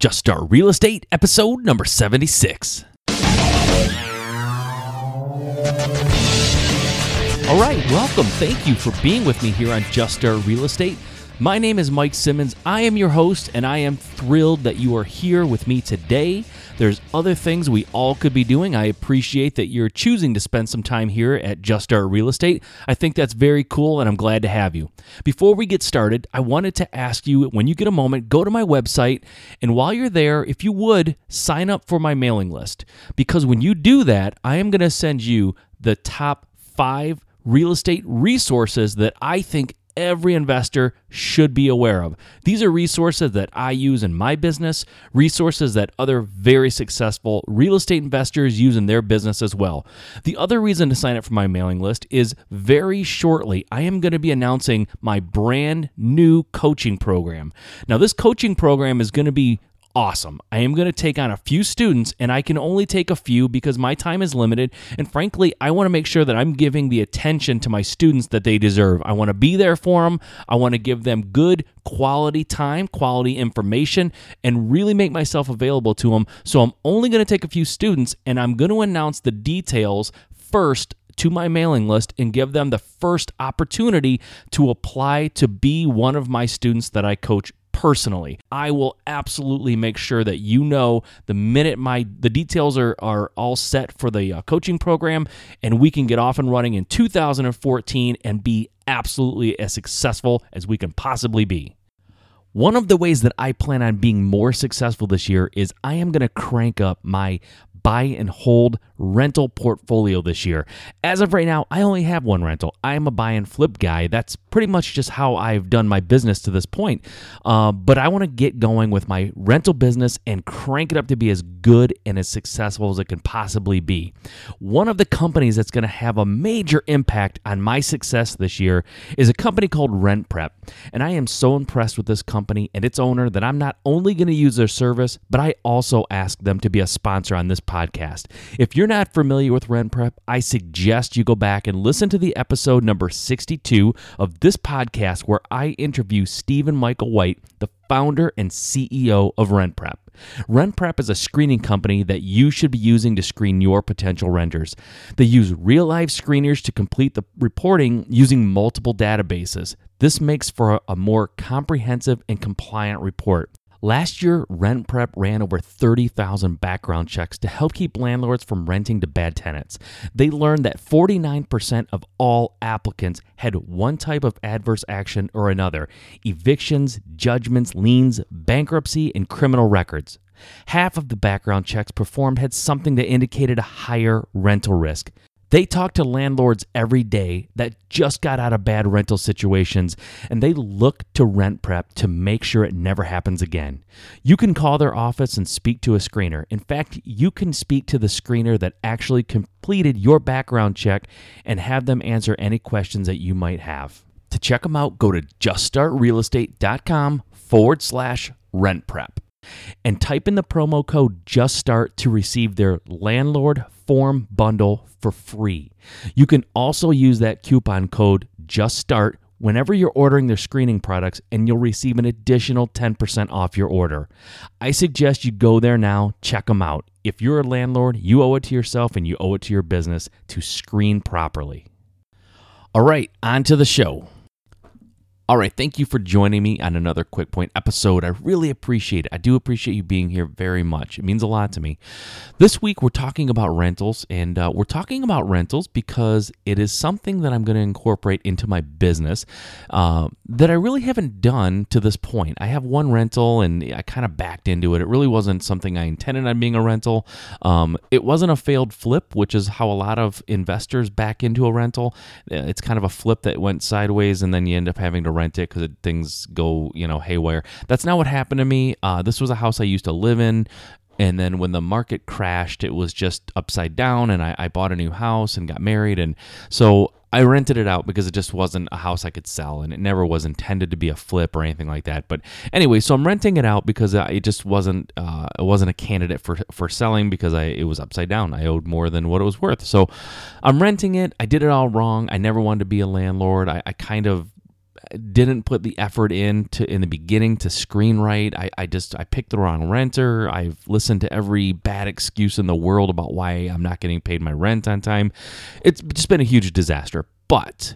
Just Start Real Estate, episode number 76. All right, welcome. Thank you for being with me here on Just Start Real Estate. My name is Mike Simmons. I am your host, and I am thrilled that you are here with me today. There's other things we all could be doing. I appreciate that you're choosing to spend some time here at Just Start Real Estate. I think that's very cool, and I'm glad to have you. Before we get started, I wanted to ask you when you get a moment, go to my website, and while you're there, if you would, sign up for my mailing list. Because when you do that, I am going to send you the top five real estate resources that I think every investor should be aware of. These are resources that I use in my business, resources that other very successful real estate investors use in their business as well. The other reason to sign up for my mailing list is very shortly, I am going to be announcing my brand new coaching program. Now, this coaching program is going to be awesome. I am going to take on a few students, and I can only take a few because my time is limited. And frankly, I want to make sure that I'm giving the attention to my students that they deserve. I want to be there for them. I want to give them good quality time, quality information, and really make myself available to them. So I'm only going to take a few students, and I'm going to announce the details first to my mailing list and give them the first opportunity to apply to be one of my students that I coach personally. I will absolutely make sure that you know the minute my the details are are all set for the uh, coaching program and we can get off and running in 2014 and be absolutely as successful as we can possibly be. One of the ways that I plan on being more successful this year is I am going to crank up my buy and hold rental portfolio this year. As of right now, I only have one rental. I am a buy and flip guy. That's pretty much just how I've done my business to this point. Uh, but I want to get going with my rental business and crank it up to be as good and as successful as it can possibly be. One of the companies that's going to have a major impact on my success this year is a company called Rent Prep. And I am so impressed with this company and its owner that I'm not only going to use their service, but I also ask them to be a sponsor on this podcast. If you're not familiar with Rent Prep, I suggest you go back and listen to the episode number 62 of this podcast where I interview Stephen Michael White, the founder and CEO of Rent Prep. Rent Prep is a screening company that you should be using to screen your potential renters. They use real life screeners to complete the reporting using multiple databases. This makes for a more comprehensive and compliant report. Last year, Rent Prep ran over 30,000 background checks to help keep landlords from renting to bad tenants. They learned that 49% of all applicants had one type of adverse action or another evictions, judgments, liens, bankruptcy, and criminal records. Half of the background checks performed had something that indicated a higher rental risk. They talk to landlords every day that just got out of bad rental situations and they look to Rent Prep to make sure it never happens again. You can call their office and speak to a screener. In fact, you can speak to the screener that actually completed your background check and have them answer any questions that you might have. To check them out, go to juststartrealestate.com forward slash rent prep and type in the promo code JUSTSTART to receive their landlord form bundle for free. You can also use that coupon code JUSTSTART whenever you're ordering their screening products and you'll receive an additional 10% off your order. I suggest you go there now, check them out. If you're a landlord, you owe it to yourself and you owe it to your business to screen properly. All right, on to the show. All right, thank you for joining me on another Quick Point episode. I really appreciate it. I do appreciate you being here very much. It means a lot to me. This week, we're talking about rentals, and uh, we're talking about rentals because it is something that I'm going to incorporate into my business uh, that I really haven't done to this point. I have one rental, and I kind of backed into it. It really wasn't something I intended on being a rental. Um, it wasn't a failed flip, which is how a lot of investors back into a rental. It's kind of a flip that went sideways, and then you end up having to rent it because things go you know haywire. That's not what happened to me. Uh, this was a house I used to live in. And then when the market crashed, it was just upside down, and I, I bought a new house and got married. And so I rented it out because it just wasn't a house I could sell, and it never was intended to be a flip or anything like that. But anyway, so I'm renting it out because it just wasn't uh, it wasn't a candidate for for selling because I it was upside down. I owed more than what it was worth. So I'm renting it. I did it all wrong. I never wanted to be a landlord. I, I kind of didn't put the effort in to in the beginning to screen right. I, I just I picked the wrong renter. I've listened to every bad excuse in the world about why I'm not getting paid my rent on time. It's just been a huge disaster. But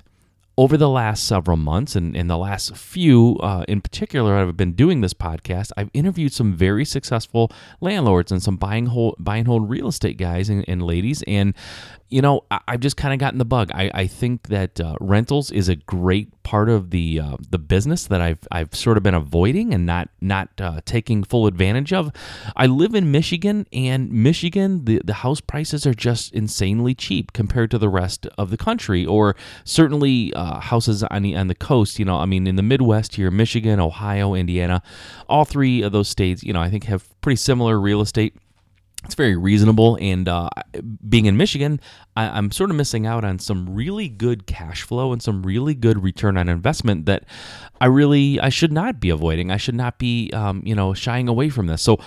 over the last several months and in the last few uh, in particular i've been doing this podcast i've interviewed some very successful landlords and some buying hold buy and hold real estate guys and, and ladies and you know, I, have just kind of gotten the bug. I, I think that uh, rentals is a great part of the uh, the business that I've I've sort of been avoiding and not not uh, taking full advantage of. I live in Michigan, and Michigan the the house prices are just insanely cheap compared to the rest of the country, or certainly uh, houses on the on the coast. You know, I mean, in the Midwest here, Michigan, Ohio, Indiana, all three of those states, you know, I think have pretty similar real estate it's very reasonable. And uh, being in Michigan, I, am sort of missing out on some really good cash flow and some really good return on investment that I really I should not be avoiding. I should not be um, you know shying away from this. So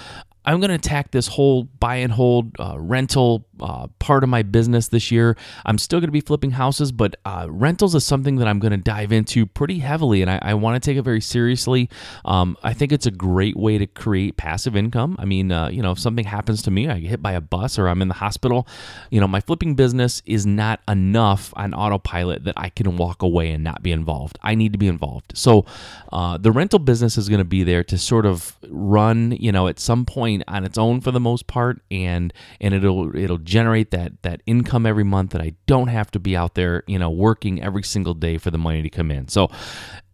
I'm going to attack this whole buy and hold uh, rental uh, part of my business this year. I'm still going to be flipping houses, but uh, rentals is something that I'm going to dive into pretty heavily, and I, I want to take it very seriously. Um, I think it's a great way to create passive income. I mean, uh, you know, if something happens to me, I get hit by a bus or I'm in the hospital, you know, my flipping business is not enough on autopilot that I can walk away and not be involved. I need to be involved. So uh, the rental business is going to be there to sort of run, you know, at some point on its own for the most part, and and it'll it'll generate that that income every month that I don't have to be out there, you know, working every single day for the money to come in. So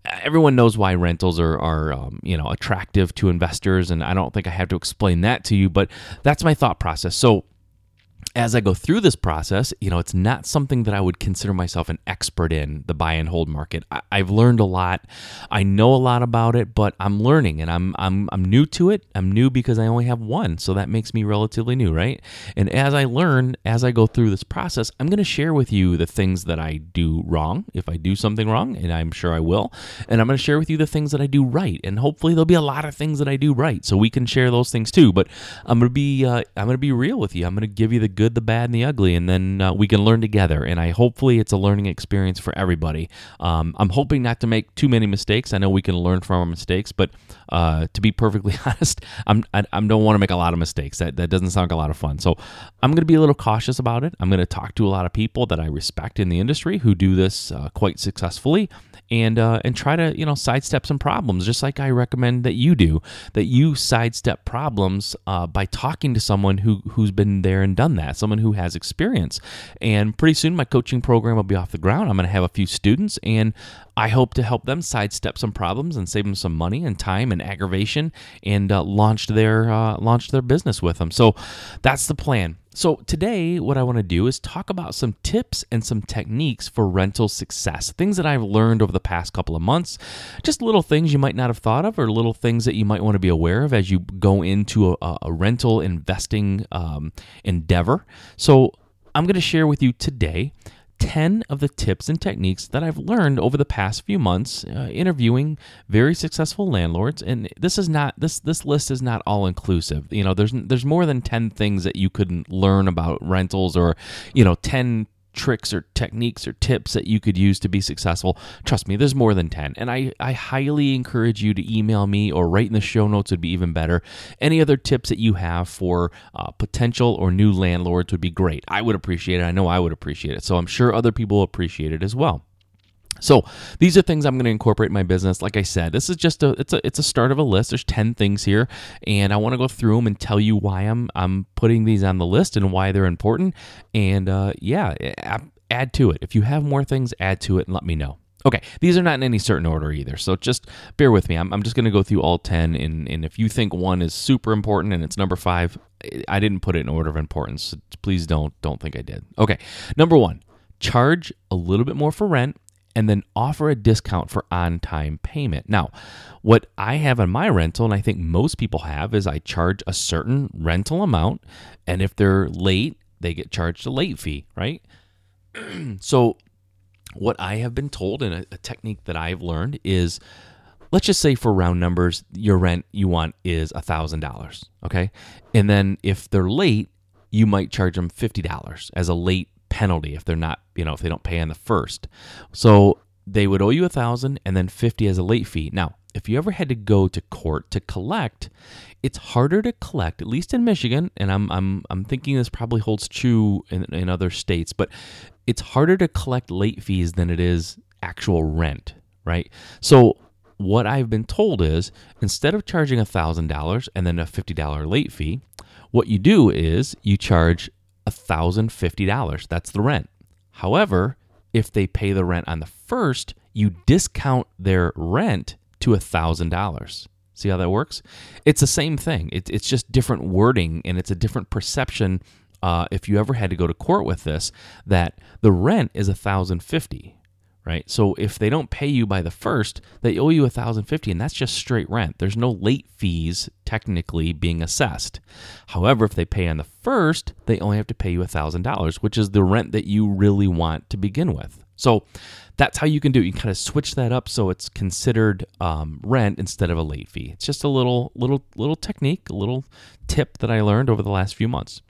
everyone knows why rentals are, are um, you know attractive to investors and i don't think i have to explain that to you but that's my thought process so as I go through this process, you know, it's not something that I would consider myself an expert in the buy and hold market. I, have learned a lot. I know a lot about it, but I'm learning and I'm I'm I'm new to it. I'm new because I only have one, so that makes me relatively new, right? And as I learn, as I go through this process, I'm going to share with you the things that I do wrong, if I do something wrong, and I'm sure I will. And I'm going to share with you the things that I do right, and hopefully there'll be a lot of things that I do right, so we can share those things too. But I'm going to be uh, I'm going to be real with you. I'm going to give you the good good, the bad, and the ugly, and then uh, we can learn together. And I hopefully it's a learning experience for everybody. Um, I'm hoping not to make too many mistakes. I know we can learn from our mistakes, but uh, to be perfectly honest, I'm, I, I don't want to make a lot of mistakes. That that doesn't sound like a lot of fun. So I'm going to be a little cautious about it. I'm going to talk to a lot of people that I respect in the industry who do this uh, quite successfully and uh, and try to you know sidestep some problems, just like I recommend that you do. That you sidestep problems uh, by talking to someone who who's been there and done that, someone who has experience. And pretty soon, my coaching program will be off the ground. I'm going to have a few students, and I hope to help them sidestep some problems and save them some money and time and aggravation, and uh, launch their uh, launch their business with them. So that's the plan. So, today, what I want to do is talk about some tips and some techniques for rental success. Things that I've learned over the past couple of months. Just little things you might not have thought of, or little things that you might want to be aware of as you go into a, a rental investing um, endeavor. So, I'm going to share with you today 10 of the tips and techniques that I've learned over the past few months uh, interviewing very successful landlords and this is not this this list is not all inclusive. You know, there's there's more than 10 things that you could learn about rentals or you know 10 tricks or techniques or tips that you could use to be successful, trust me, there's more than 10. And I, I highly encourage you to email me or write in the show notes would be even better. Any other tips that you have for uh, potential or new landlords would be great. I would appreciate it. I know I would appreciate it. So I'm sure other people appreciate it as well. So these are things I'm going to incorporate in my business. Like I said, this is just a it's a it's a start of a list. There's 10 things here, and I want to go through them and tell you why I'm I'm putting these on the list and why they're important. And uh, yeah, add to it. If you have more things, add to it and let me know. Okay, these are not in any certain order either, so just bear with me. I'm, I'm just going to go through all 10, and, and if you think one is super important and it's number five, I didn't put it in order of importance. So please don't don't think I did. Okay, number one, charge a little bit more for rent and then offer a discount for on time payment. Now, what I have on my rental, and I think most people have, is I charge a certain rental amount, and if they're late, they get charged a late fee, right? so, what I have been told, and a, a technique that I've learned is let's just say for round numbers, your rent you want is a $1,000, okay? And then if they're late, you might charge them $50 as a late penalty if they're not, you know, if they don't pay on the first. So they would owe you a thousand and then 50 as a late fee. Now, if you ever had to go to court to collect, it's harder to collect, at least in Michigan, and I'm I'm I'm thinking this probably holds true in, in other states, but it's harder to collect late fees than it is actual rent, right? So what I've been told is instead of charging a $1,000 and then a $50 late fee, what you do is you charge $1,050. That's the rent. However, if they pay the rent on the first, you discount their rent to $1,000. See how that works? It's the same thing. It, it's just different wording and it's a different perception. Uh, if you ever had to go to court with this, that the rent is a thousand fifty, right? So if they don't pay you by the first, they owe you a thousand fifty, and that's just straight rent. There's no late fees technically being assessed. However, if they pay on the first, they only have to pay you a thousand dollars, which is the rent that you really want to begin with. So that's how you can do it. You can kind of switch that up so it's considered um, rent instead of a late fee. It's just a little little little technique, a little tip that I learned over the last few months.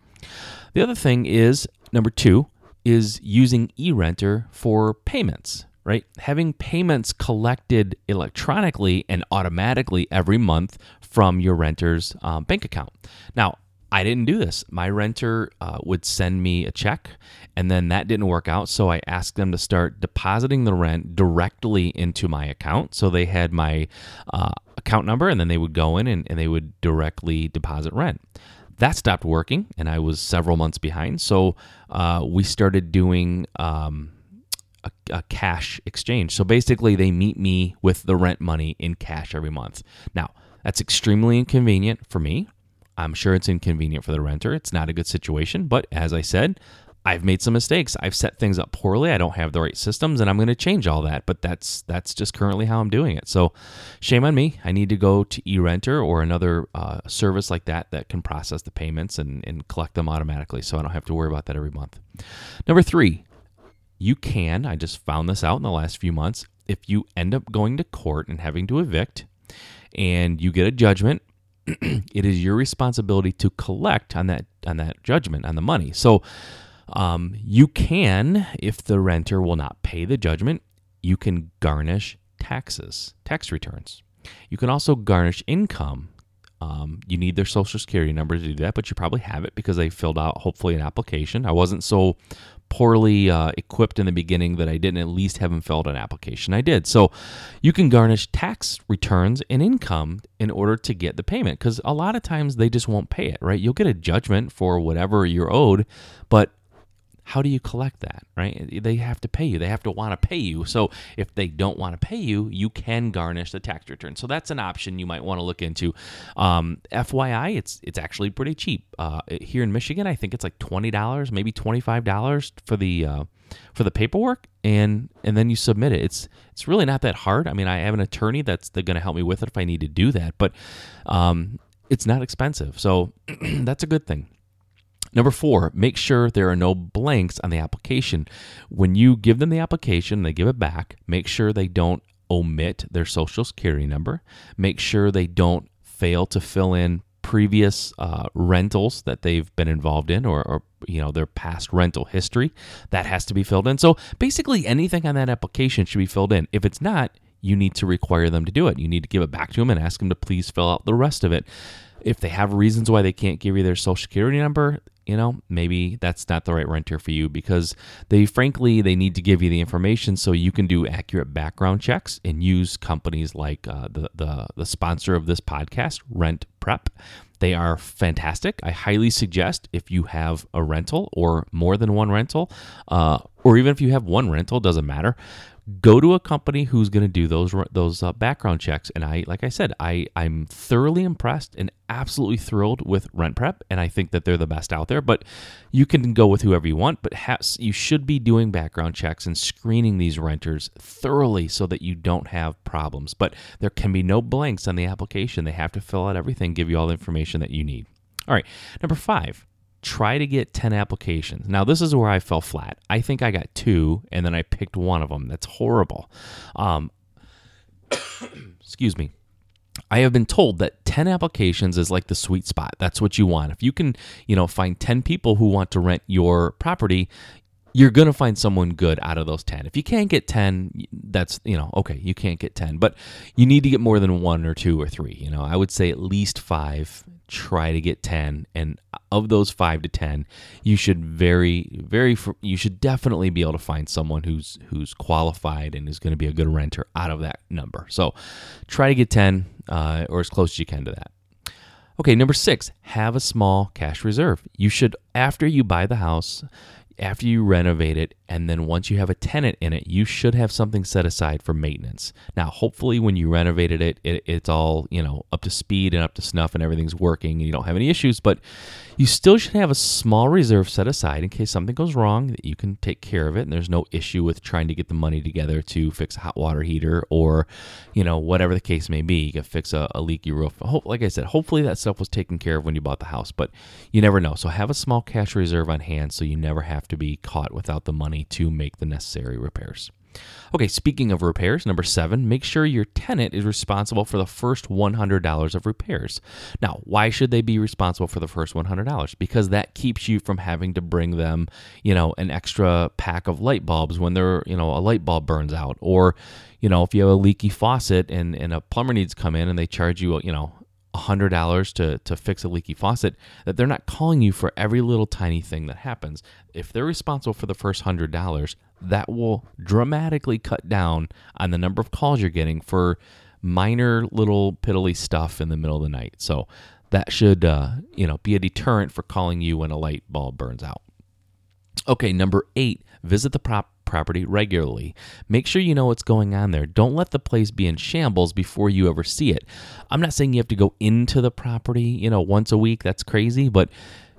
The other thing is number two is using eRenter for payments. Right, having payments collected electronically and automatically every month from your renter's um, bank account. Now, I didn't do this. My renter uh, would send me a check, and then that didn't work out. So I asked them to start depositing the rent directly into my account. So they had my uh, account number, and then they would go in and, and they would directly deposit rent. That stopped working, and I was several months behind. So uh, we started doing. Um, a, a, cash exchange. So basically, they meet me with the rent money in cash every month. Now, that's extremely inconvenient for me I'm sure it's inconvenient for the renter. It's not a good situation, but as I said, I've made some mistakes. I've set things up poorly. I don't have the right systems and I'm going to change all that, but that's that's just currently how I'm doing it. So, shame on me. I need to go to eRenter or another uh, service like that that can process the payments and, and collect them automatically so I don't have to worry about that every month. Number 3, you can, I just found this out in the last few months, if you end up going to court and having to evict and you get a judgment it is your responsibility to collect on that on that judgment on the money. So um, you can, if the renter will not pay the judgment, you can garnish taxes, tax returns. You can also garnish income. Um, you need their social security number to do that, but you probably have it because they filled out hopefully an application. I wasn't so poorly uh, equipped in the beginning that I didn't at least have them filled an application. I did. So you can garnish tax returns and income in order to get the payment because a lot of times they just won't pay it, right? You'll get a judgment for whatever you're owed, but how do you collect that right? They have to pay you. They have to want to pay you. So if they don't want to pay you you can garnish the tax return. So that's an option you might want to look into. Um, fyi it's it's actually pretty cheap. Uh, here in michigan i think it's like $20 maybe $25 for the uh, for the paperwork and and then you submit it. It's it's really not that hard. I mean i have an attorney that's going to help me with it if i need to do that but um, it's not expensive. So that's a good thing Number four, make sure there are no blanks on the application. When you give them the application, they give it back, make sure they don't omit their social security number. Make sure they don't fail to fill in previous uh, rentals that they've been involved in or, or, you know their past rental history. That has to be filled in. So basically anything on that application should be filled in. If it's not you need to require them to do it. You need to give it back to them and ask them to please fill out the rest of it. If they have reasons why they can't give you their social security number you know maybe that's not the right renter for you because they frankly they need to give you the information so you can do accurate background checks and use companies like uh, the, the the sponsor of this podcast rent prep. They are fantastic. I highly suggest if you have a rental or more than one rental uh, or even if you have one rental doesn't matter go to a company who's going to do those those uh, background checks and i like i said i i'm thoroughly impressed and absolutely thrilled with rent prep and i think that they're the best out there but you can go with whoever you want but has, you should be doing background checks and screening these renters thoroughly so that you don't have problems but there can be no blanks on the application. They have to fill out everything give you all the information that you need. All right number five try to get 10 applications. Now, this is where I fell flat. I think I got two, and then I picked one of them. That's horrible. Um, excuse me. I have been told that 10 applications is like the sweet spot. That's what you want. If you can, you know, find 10 people who want to rent your property, you're going to find someone good out of those 10. If you can't get 10, that's, you know, okay, you can't get 10, but you need to get more than one or two or three. You know, I would say at least five, try to get 10. And of those five to 10, you should very, very, you should definitely be able to find someone who's, who's qualified and is going to be a good renter out of that number. So try to get 10 uh, or as close as you can to that. Okay, number six, have a small cash reserve. You should, after you buy the house, after you renovate it and then once you have a tenant in it you should have something set aside for maintenance. Now hopefully when you renovated it, it, it's all you know up to speed and up to snuff and everything's working and you don't have any issues but you still should have a small reserve set aside in case something goes wrong that you can take care of it and there's no issue with trying to get the money together to fix a hot water heater or you know whatever the case may be. You can fix a, a leaky roof. Hope, like i said hopefully that stuff was taken care of when you bought the house but you never know. So have a small cash reserve on hand so you never have to be caught without the money to make the necessary repairs Okay, speaking of repairs, number seven, make sure your tenant is responsible for the first $100 of repairs. Now, why should they be responsible for the first $100? Because that keeps you from having to bring them, you know, an extra pack of light bulbs when they're, you know, a light bulb burns out. Or, you know, if you have a leaky faucet and, and a plumber needs to come in and they charge you, you know, $100 to, to fix a leaky faucet, that they're not calling you for every little tiny thing that happens. If they're responsible for the first $100, that will dramatically cut down on the number of calls you're getting for minor little piddly stuff in the middle of the night. So that should, uh, you know, be a deterrent for calling you when a light bulb burns out. Okay, number eight, visit the prop property regularly. Make sure you know what's going on there. Don't let the place be in shambles before you ever see it. I'm not saying you have to go into the property, you know, once a week. That's crazy, but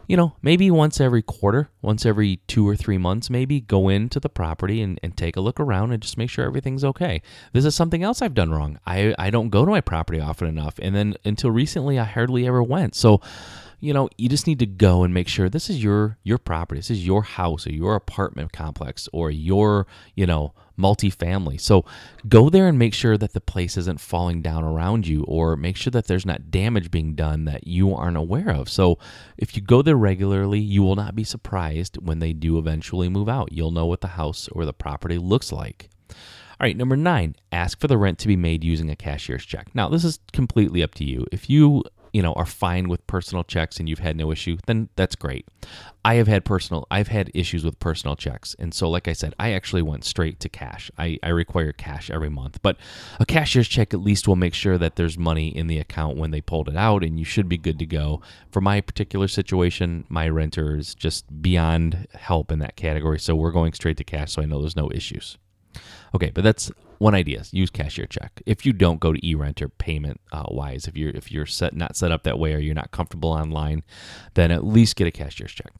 you know, maybe once every quarter, once every two or three months, maybe go into the property and, and take a look around and just make sure everything's okay. This is something else I've done wrong. I, I don't go to my property often enough. And then until recently, I hardly ever went. So, you know, you just need to go and make sure this is your your property. This is your house or your apartment complex or your, you know, multifamily. So go there and make sure that the place isn't falling down around you or make sure that there's not damage being done that you aren't aware of. So if you go there regularly, you will not be surprised when they do eventually move out. You'll know what the house or the property looks like. All right, number nine, ask for the rent to be made using a cashier's check. Now, this is completely up to you. If you you know are fine with personal checks and you've had no issue then that's great. I have had personal i've had issues with personal checks. And so like i said i actually went straight to cash. I, I require cash every month but a cashier's check at least will make sure that there's money in the account when they pulled it out and you should be good to go. For my particular situation my renter is just beyond help in that category. So we're going straight to cash so i know there's no issues. Okay, but that's one idea. Use cashier check. If you don't go to eRenter payment uh, wise, if you're if you're set not set up that way or you're not comfortable online, then at least get a cashier's check.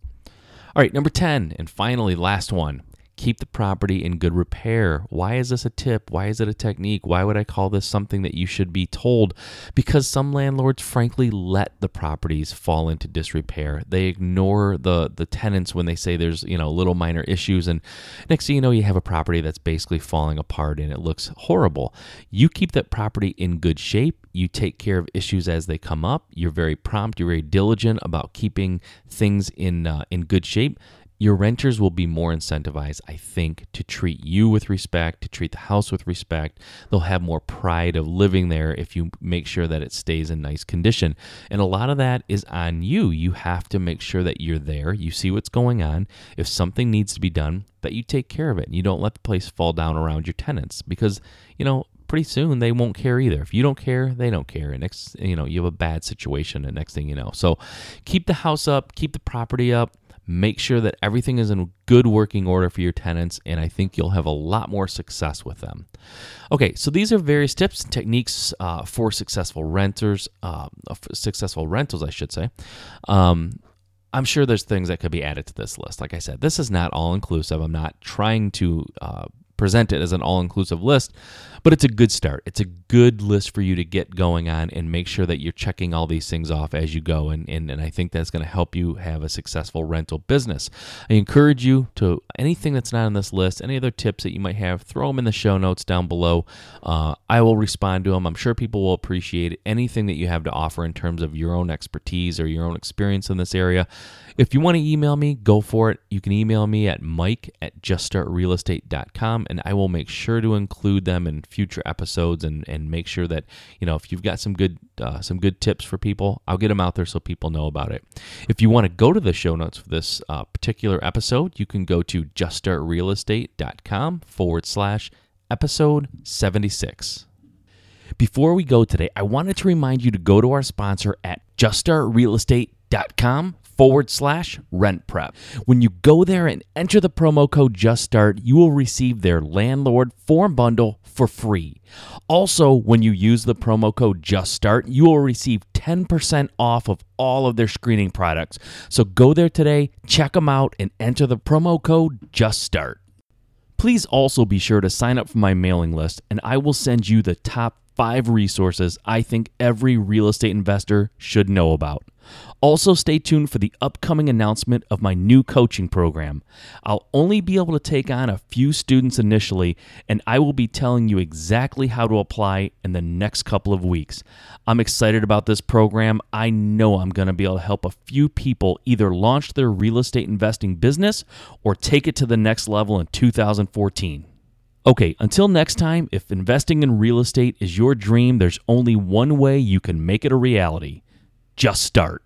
All right, number 10 and finally last one. Keep the property in good repair. Why is this a tip? Why is it a technique? Why would I call this something that you should be told? Because some landlords frankly let the properties fall into disrepair. They ignore the the tenants when they say there's, you know, little minor issues and next thing you know you have a property that's basically falling apart and it looks horrible. You keep that property in good shape. You take care of issues as they come up. You're very prompt, you're very diligent about keeping things in uh, in good shape your renters will be more incentivized, I think, to treat you with respect, to treat the house with respect. They'll have more pride of living there if you make sure that it stays in nice condition. And a lot of that is on you. You have to make sure that you're there, you see what's going on. If something needs to be done, that you take care of it. and You don't let the place fall down around your tenants because, you know, pretty soon they won't care either. If you don't care, they don't care. And next, you know, you have a bad situation and next thing you know. So keep the house up, keep the property up Make sure that everything is in good working order for your tenants, and I think you'll have a lot more success with them. Okay, so these are various tips and techniques uh, for successful renters, uh, successful rentals, I should say. Um, I'm sure there's things that could be added to this list. Like I said, this is not all inclusive. I'm not trying to uh, present it as an all inclusive list, but it's a good start. It's a good list for you to get going on and make sure that you're checking all these things off as you go. And, and, and I think that's going to help you have a successful rental business. I encourage you to anything that's not on this list, any other tips that you might have, throw them in the show notes down below. Uh, I will respond to them. I'm sure people will appreciate anything that you have to offer in terms of your own expertise or your own experience in this area. If you want to email me, go for it. You can email me at mike at juststartrealestate.com and I will make sure to include them in future episodes and, and make sure that, you know, if you've got some good uh, some good tips for people, I'll get them out there so people know about it. If you want to go to the show notes for this uh, particular episode, you can go to juststartrealestate.com forward slash episode 76. Before we go today, I wanted to remind you to go to our sponsor at juststartrealestate.com forward slash rent prep. When you go there and enter the promo code Just Start, you will receive their landlord form bundle for free. Also, when you use the promo code Just Start, you will receive 10% off of all of their screening products. So go there today, check them out, and enter the promo code Just Start. Please also be sure to sign up for my mailing list, and I will send you the top five resources I think every real estate investor should know about. Also, stay tuned for the upcoming announcement of my new coaching program. I'll only be able to take on a few students initially, and I will be telling you exactly how to apply in the next couple of weeks. I'm excited about this program. I know I'm going to be able to help a few people either launch their real estate investing business or take it to the next level in 2014. Okay, until next time, if investing in real estate is your dream, there's only one way you can make it a reality just start.